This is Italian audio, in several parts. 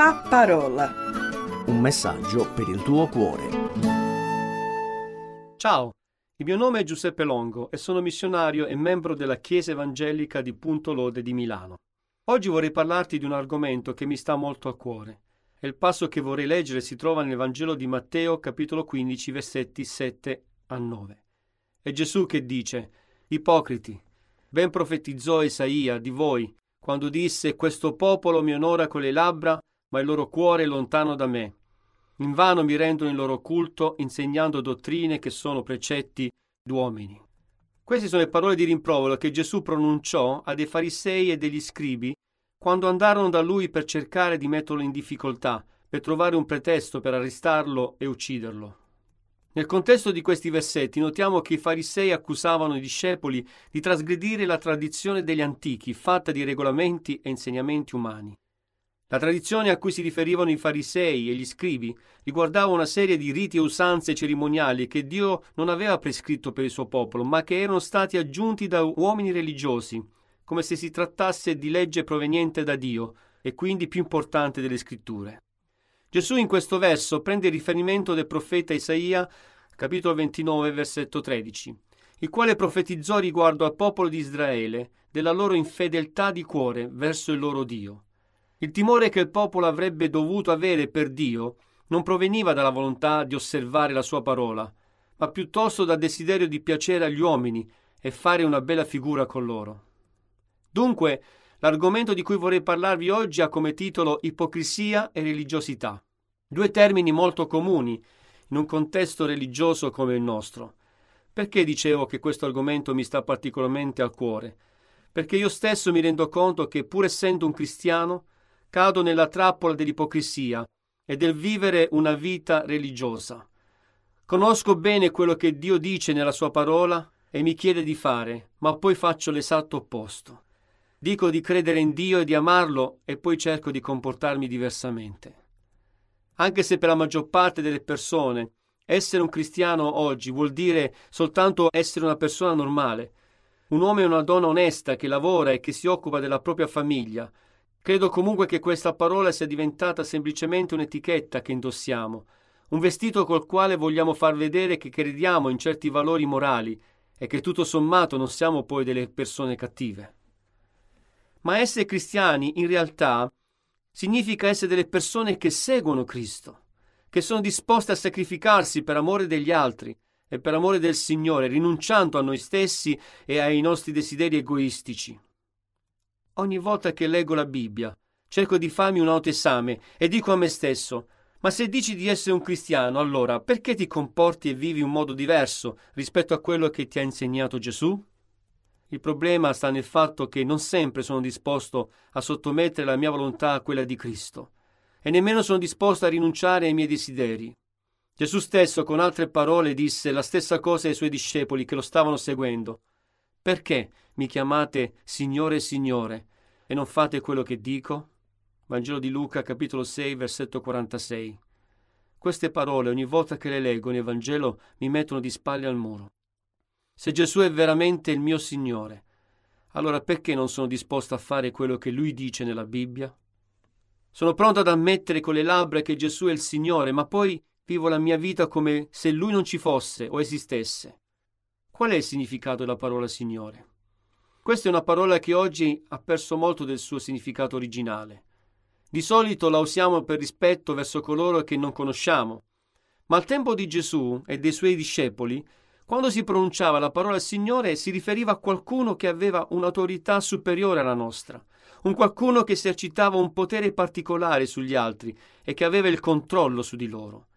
La parola. Un messaggio per il tuo cuore. Ciao, il mio nome è Giuseppe Longo e sono missionario e membro della Chiesa Evangelica di Punto Lode di Milano. Oggi vorrei parlarti di un argomento che mi sta molto a cuore. E il passo che vorrei leggere si trova nel Vangelo di Matteo, capitolo 15, versetti 7 a 9. È Gesù che dice: Ipocriti, ben profetizzò Isaia di voi quando disse: Questo popolo mi onora con le labbra, ma il loro cuore è lontano da me. Invano mi rendono il loro culto, insegnando dottrine che sono precetti d'uomini. Queste sono le parole di rimprovero che Gesù pronunciò a dei farisei e degli scribi quando andarono da lui per cercare di metterlo in difficoltà, per trovare un pretesto per arrestarlo e ucciderlo. Nel contesto di questi versetti notiamo che i farisei accusavano i discepoli di trasgredire la tradizione degli antichi, fatta di regolamenti e insegnamenti umani. La tradizione a cui si riferivano i farisei e gli scribi riguardava una serie di riti e usanze cerimoniali che Dio non aveva prescritto per il suo popolo, ma che erano stati aggiunti da uomini religiosi, come se si trattasse di legge proveniente da Dio e quindi più importante delle scritture. Gesù in questo verso prende il riferimento del profeta Isaia, capitolo 29, versetto 13, il quale profetizzò riguardo al popolo di Israele della loro infedeltà di cuore verso il loro Dio. Il timore che il popolo avrebbe dovuto avere per Dio non proveniva dalla volontà di osservare la sua parola, ma piuttosto dal desiderio di piacere agli uomini e fare una bella figura con loro. Dunque, l'argomento di cui vorrei parlarvi oggi ha come titolo Ipocrisia e religiosità, due termini molto comuni in un contesto religioso come il nostro. Perché dicevo che questo argomento mi sta particolarmente al cuore? Perché io stesso mi rendo conto che, pur essendo un cristiano, cado nella trappola dell'ipocrisia e del vivere una vita religiosa. Conosco bene quello che Dio dice nella sua parola e mi chiede di fare, ma poi faccio l'esatto opposto. Dico di credere in Dio e di amarlo e poi cerco di comportarmi diversamente. Anche se per la maggior parte delle persone essere un cristiano oggi vuol dire soltanto essere una persona normale, un uomo e una donna onesta che lavora e che si occupa della propria famiglia, Credo comunque che questa parola sia diventata semplicemente un'etichetta che indossiamo, un vestito col quale vogliamo far vedere che crediamo in certi valori morali e che tutto sommato non siamo poi delle persone cattive. Ma essere cristiani in realtà significa essere delle persone che seguono Cristo, che sono disposte a sacrificarsi per amore degli altri e per amore del Signore, rinunciando a noi stessi e ai nostri desideri egoistici. Ogni volta che leggo la Bibbia, cerco di farmi un autoesame e dico a me stesso: ma se dici di essere un cristiano, allora perché ti comporti e vivi in un modo diverso rispetto a quello che ti ha insegnato Gesù? Il problema sta nel fatto che non sempre sono disposto a sottomettere la mia volontà a quella di Cristo e nemmeno sono disposto a rinunciare ai miei desideri. Gesù stesso, con altre parole, disse la stessa cosa ai suoi discepoli che lo stavano seguendo. Perché mi chiamate Signore e Signore e non fate quello che dico? Vangelo di Luca, capitolo 6, versetto 46. Queste parole, ogni volta che le leggo nel Vangelo, mi mettono di spalle al muro. Se Gesù è veramente il mio Signore, allora perché non sono disposto a fare quello che Lui dice nella Bibbia? Sono pronto ad ammettere con le labbra che Gesù è il Signore, ma poi vivo la mia vita come se Lui non ci fosse o esistesse. Qual è il significato della parola Signore? Questa è una parola che oggi ha perso molto del suo significato originale. Di solito la usiamo per rispetto verso coloro che non conosciamo, ma al tempo di Gesù e dei suoi discepoli, quando si pronunciava la parola Signore si riferiva a qualcuno che aveva un'autorità superiore alla nostra, un qualcuno che esercitava un potere particolare sugli altri e che aveva il controllo su di loro.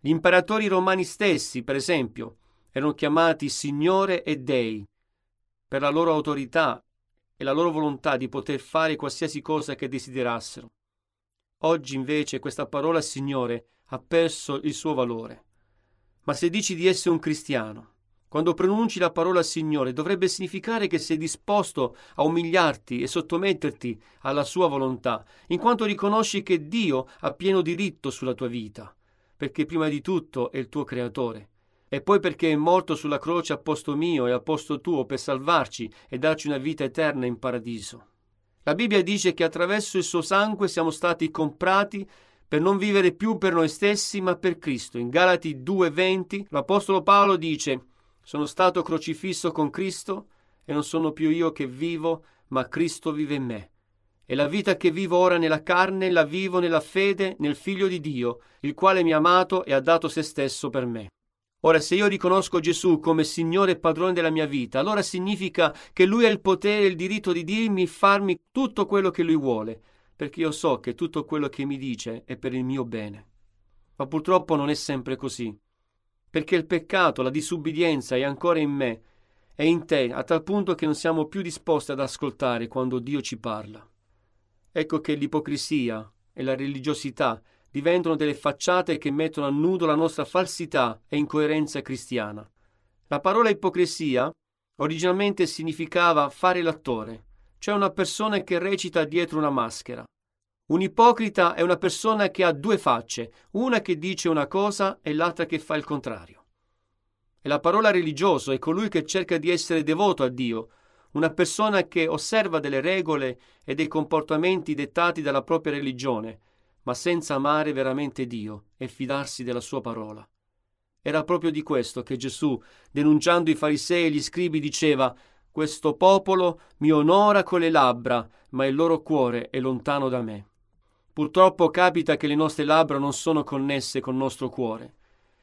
Gli imperatori romani stessi, per esempio, erano chiamati Signore e Dei per la loro autorità e la loro volontà di poter fare qualsiasi cosa che desiderassero. Oggi invece questa parola Signore ha perso il suo valore. Ma se dici di essere un cristiano, quando pronunci la parola Signore, dovrebbe significare che sei disposto a umiliarti e sottometterti alla sua volontà, in quanto riconosci che Dio ha pieno diritto sulla tua vita, perché prima di tutto è il tuo creatore e poi perché è morto sulla croce a posto mio e a posto tuo per salvarci e darci una vita eterna in paradiso. La Bibbia dice che attraverso il suo sangue siamo stati comprati per non vivere più per noi stessi, ma per Cristo. In Galati 2:20 l'Apostolo Paolo dice: Sono stato crocifisso con Cristo e non sono più io che vivo, ma Cristo vive in me. E la vita che vivo ora nella carne la vivo nella fede nel Figlio di Dio, il quale mi ha amato e ha dato se stesso per me. Ora, se io riconosco Gesù come Signore e Padrone della mia vita, allora significa che Lui ha il potere e il diritto di dirmi, farmi tutto quello che Lui vuole, perché io so che tutto quello che mi dice è per il mio bene. Ma purtroppo non è sempre così, perché il peccato, la disubbidienza è ancora in me e in te, a tal punto che non siamo più disposti ad ascoltare quando Dio ci parla. Ecco che l'ipocrisia e la religiosità diventano delle facciate che mettono a nudo la nostra falsità e incoerenza cristiana. La parola ipocrisia originalmente significava fare l'attore, cioè una persona che recita dietro una maschera. Un ipocrita è una persona che ha due facce, una che dice una cosa e l'altra che fa il contrario. E la parola religioso è colui che cerca di essere devoto a Dio, una persona che osserva delle regole e dei comportamenti dettati dalla propria religione, ma senza amare veramente Dio e fidarsi della sua parola. Era proprio di questo che Gesù, denunciando i farisei e gli scribi, diceva Questo popolo mi onora con le labbra, ma il loro cuore è lontano da me. Purtroppo capita che le nostre labbra non sono connesse col nostro cuore.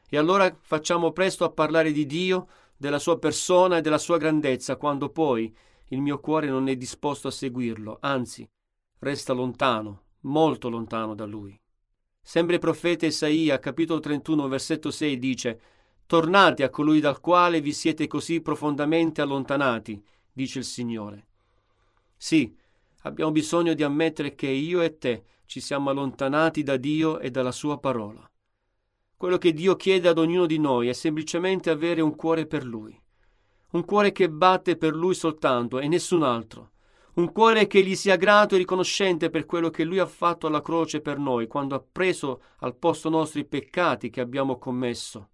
E allora facciamo presto a parlare di Dio, della sua persona e della sua grandezza, quando poi il mio cuore non è disposto a seguirlo, anzi, resta lontano, molto lontano da lui. Sempre il profeta Isaia, capitolo 31, versetto 6 dice: Tornate a colui dal quale vi siete così profondamente allontanati, dice il Signore. Sì, abbiamo bisogno di ammettere che io e te ci siamo allontanati da Dio e dalla sua parola. Quello che Dio chiede ad ognuno di noi è semplicemente avere un cuore per Lui, un cuore che batte per Lui soltanto e nessun altro, un cuore che gli sia grato e riconoscente per quello che Lui ha fatto alla croce per noi, quando ha preso al posto nostro i peccati che abbiamo commesso,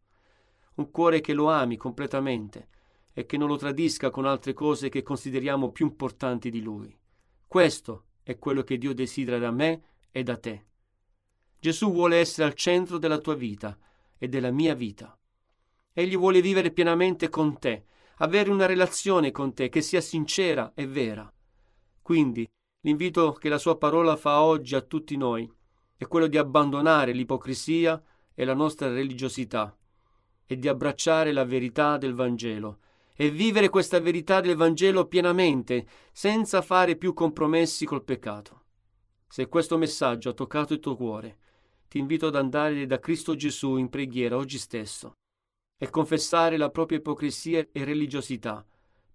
un cuore che lo ami completamente e che non lo tradisca con altre cose che consideriamo più importanti di Lui. Questo è quello che Dio desidera da me e da te. Gesù vuole essere al centro della tua vita e della mia vita. Egli vuole vivere pienamente con te, avere una relazione con te che sia sincera e vera. Quindi l'invito che la sua parola fa oggi a tutti noi è quello di abbandonare l'ipocrisia e la nostra religiosità e di abbracciare la verità del Vangelo e vivere questa verità del Vangelo pienamente, senza fare più compromessi col peccato. Se questo messaggio ha toccato il tuo cuore, ti invito ad andare da Cristo Gesù in preghiera oggi stesso e confessare la propria ipocrisia e religiosità,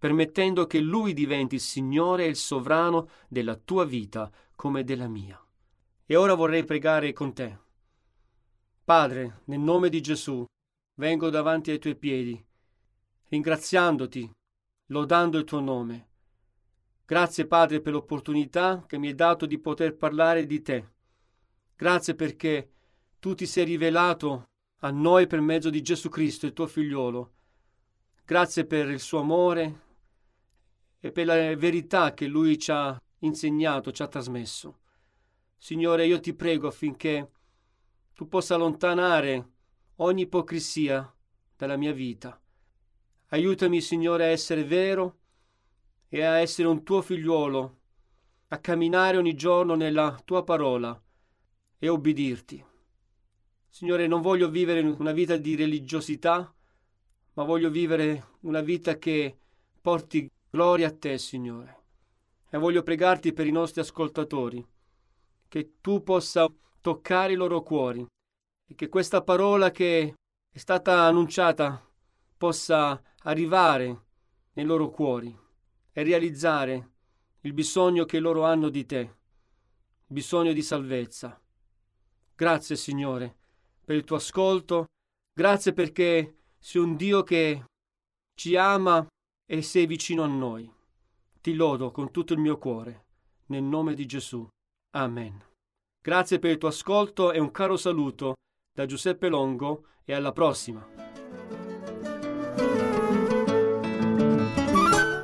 permettendo che Lui diventi il Signore e il sovrano della tua vita come della mia. E ora vorrei pregare con te. Padre, nel nome di Gesù, vengo davanti ai tuoi piedi, ringraziandoti, lodando il tuo nome. Grazie Padre per l'opportunità che mi hai dato di poter parlare di te Grazie perché tu ti sei rivelato a noi per mezzo di Gesù Cristo, il tuo figliolo. Grazie per il suo amore e per la verità che lui ci ha insegnato, ci ha trasmesso. Signore, io ti prego affinché tu possa allontanare ogni ipocrisia dalla mia vita. Aiutami, Signore, a essere vero e a essere un tuo figliuolo, a camminare ogni giorno nella tua parola e obbedirti. Signore, non voglio vivere una vita di religiosità, ma voglio vivere una vita che porti gloria a te, Signore. E voglio pregarti per i nostri ascoltatori, che tu possa toccare i loro cuori e che questa parola che è stata annunciata possa arrivare nei loro cuori e realizzare il bisogno che loro hanno di te, bisogno di salvezza. Grazie Signore per il tuo ascolto, grazie perché sei un Dio che ci ama e sei vicino a noi. Ti lodo con tutto il mio cuore, nel nome di Gesù. Amen. Grazie per il tuo ascolto e un caro saluto da Giuseppe Longo e alla prossima.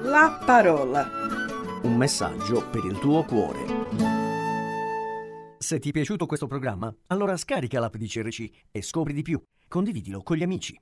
La parola Un messaggio per il tuo cuore. Se ti è piaciuto questo programma, allora scarica l'app di CRC e scopri di più. Condividilo con gli amici.